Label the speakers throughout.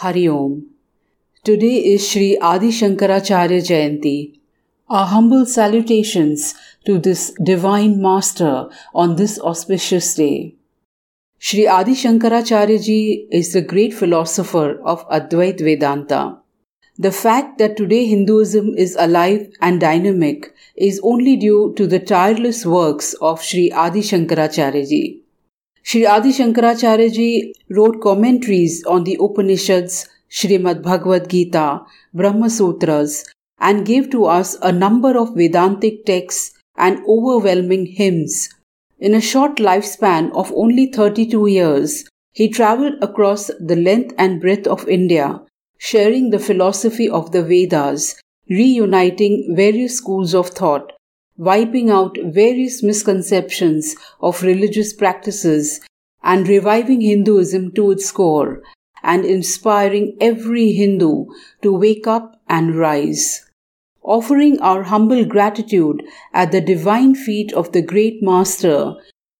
Speaker 1: Hari Om. Today is Sri Adi Shankaracharya Jayanti. Our humble salutations to this divine master on this auspicious day. Sri Adi Shankaracharya ji is the great philosopher of Advait Vedanta. The fact that today Hinduism is alive and dynamic is only due to the tireless works of Sri Adi Shankaracharya ji. Sri Adi Shankaracharya ji wrote commentaries on the Upanishads, Srimad Bhagavad Gita, Brahma Sutras, and gave to us a number of Vedantic texts and overwhelming hymns. In a short lifespan of only 32 years, he traveled across the length and breadth of India, sharing the philosophy of the Vedas, reuniting various schools of thought, wiping out various misconceptions of religious practices, and reviving Hinduism to its core, and inspiring every Hindu to wake up and rise. Offering our humble gratitude at the divine feet of the great Master,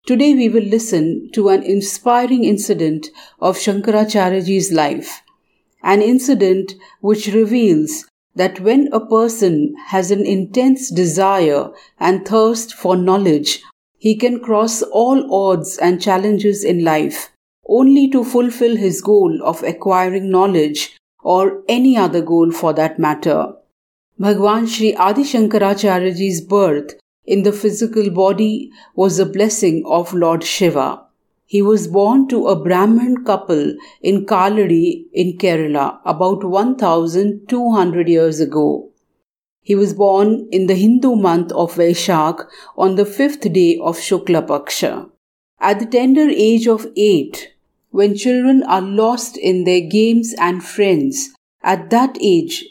Speaker 1: today we will listen to an inspiring incident of Shankaracharyaji's life. An incident which reveals that when a person has an intense desire and thirst for knowledge, he can cross all odds and challenges in life only to fulfill his goal of acquiring knowledge or any other goal for that matter. Bhagwan Sri Adi Shankaracharyaji's birth in the physical body was a blessing of Lord Shiva. He was born to a Brahmin couple in Kaladi in Kerala about 1200 years ago. He was born in the Hindu month of Vaishak on the fifth day of Shukla Paksha. At the tender age of eight, when children are lost in their games and friends, at that age,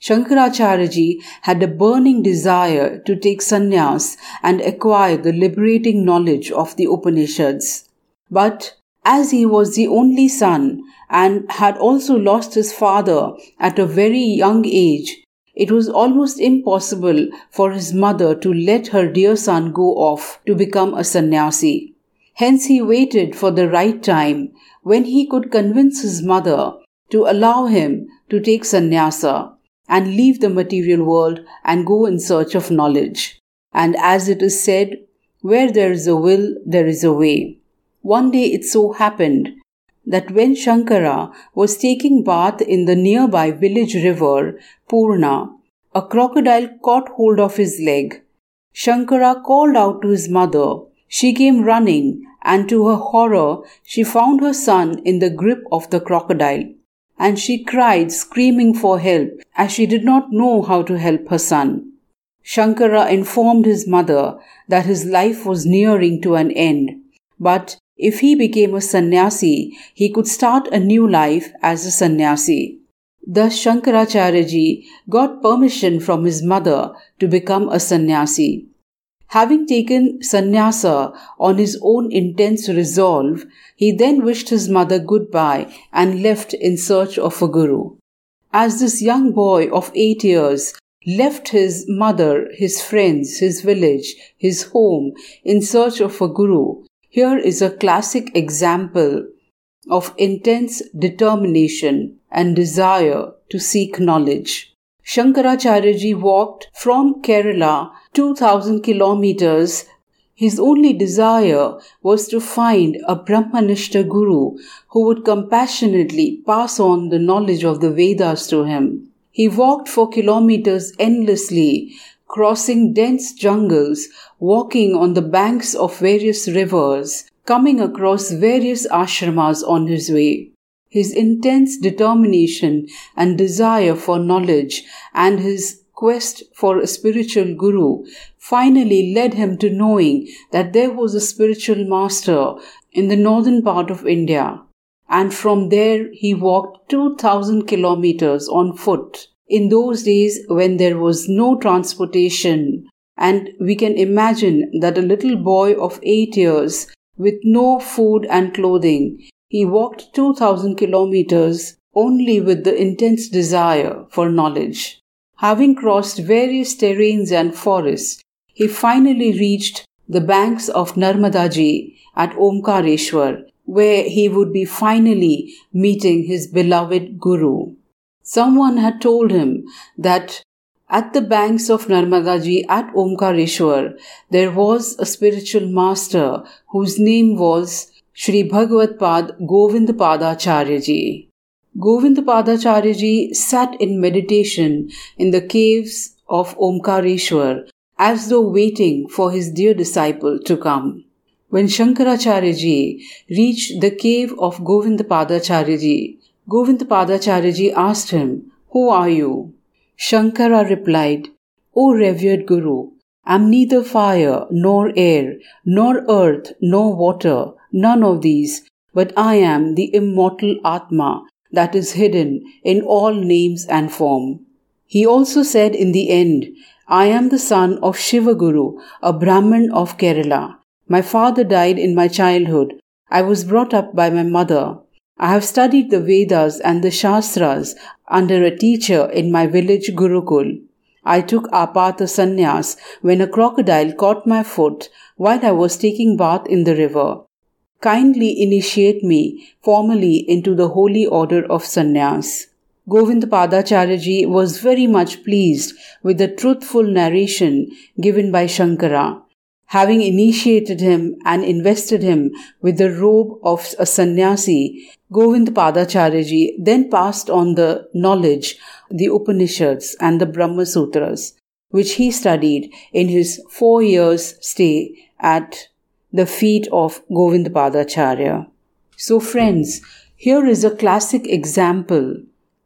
Speaker 1: Shankaracharyaji had a burning desire to take sannyas and acquire the liberating knowledge of the Upanishads. But as he was the only son and had also lost his father at a very young age, it was almost impossible for his mother to let her dear son go off to become a sannyasi. Hence he waited for the right time when he could convince his mother to allow him to take sannyasa and leave the material world and go in search of knowledge. And as it is said, where there is a will, there is a way. One day it so happened that when Shankara was taking bath in the nearby village river, Purna, a crocodile caught hold of his leg. Shankara called out to his mother. She came running, and to her horror, she found her son in the grip of the crocodile. And she cried, screaming for help, as she did not know how to help her son. Shankara informed his mother that his life was nearing to an end, but if he became a sannyasi, he could start a new life as a sannyasi. Thus Shankaracharya got permission from his mother to become a sannyasi. Having taken sannyasa on his own intense resolve, he then wished his mother goodbye and left in search of a guru. As this young boy of eight years left his mother, his friends, his village, his home in search of a guru, here is a classic example of intense determination and desire to seek knowledge. Shankaracharya walked from Kerala 2000 kilometers. His only desire was to find a Brahmanishta guru who would compassionately pass on the knowledge of the Vedas to him. He walked for kilometers endlessly, crossing dense jungles, walking on the banks of various rivers, coming across various ashramas on his way. His intense determination and desire for knowledge and his quest for a spiritual guru finally led him to knowing that there was a spiritual master in the northern part of India. And from there he walked 2000 kilometers on foot in those days when there was no transportation. And we can imagine that a little boy of eight years with no food and clothing, he walked 2000 kilometers only with the intense desire for knowledge. Having crossed various terrains and forests, he finally reached the banks of Narmadaji at Omkareshwar, where he would be finally meeting his beloved Guru. Someone had told him that at the banks of Narmadaji at Omkareshwar, there was a spiritual master whose name was Sri Bhagavad Pad Govind Padacharya Govind Padacharya sat in meditation in the caves of Omkareshwar as though waiting for his dear disciple to come. When Shankaracharya ji reached the cave of Govind Padacharya ji, Govind Padacharya asked him, Who are you? Shankara replied, O revered Guru, I am neither fire nor air, nor earth nor water, none of these, but I am the immortal Atma that is hidden in all names and form. He also said in the end, I am the son of Shivaguru, a Brahmin of Kerala. My father died in my childhood. I was brought up by my mother. I have studied the Vedas and the Shastras under a teacher in my village Gurukul. I took apata sannyas when a crocodile caught my foot while I was taking bath in the river. Kindly initiate me formally into the holy order of sannyas. Govind Padacharya was very much pleased with the truthful narration given by Shankara having initiated him and invested him with the robe of a sannyasi, Govind Padacharya then passed on the knowledge, the Upanishads and the Brahma Sutras, which he studied in his four years stay at the feet of Govind Padacharya. So friends, here is a classic example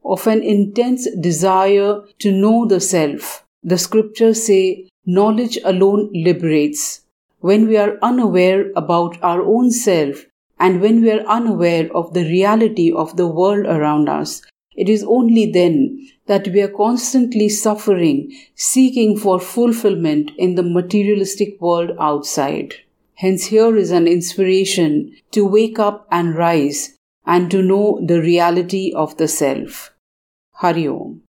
Speaker 1: of an intense desire to know the self. The scriptures say Knowledge alone liberates. When we are unaware about our own self and when we are unaware of the reality of the world around us, it is only then that we are constantly suffering, seeking for fulfillment in the materialistic world outside. Hence, here is an inspiration to wake up and rise and to know the reality of the self. Hari Om.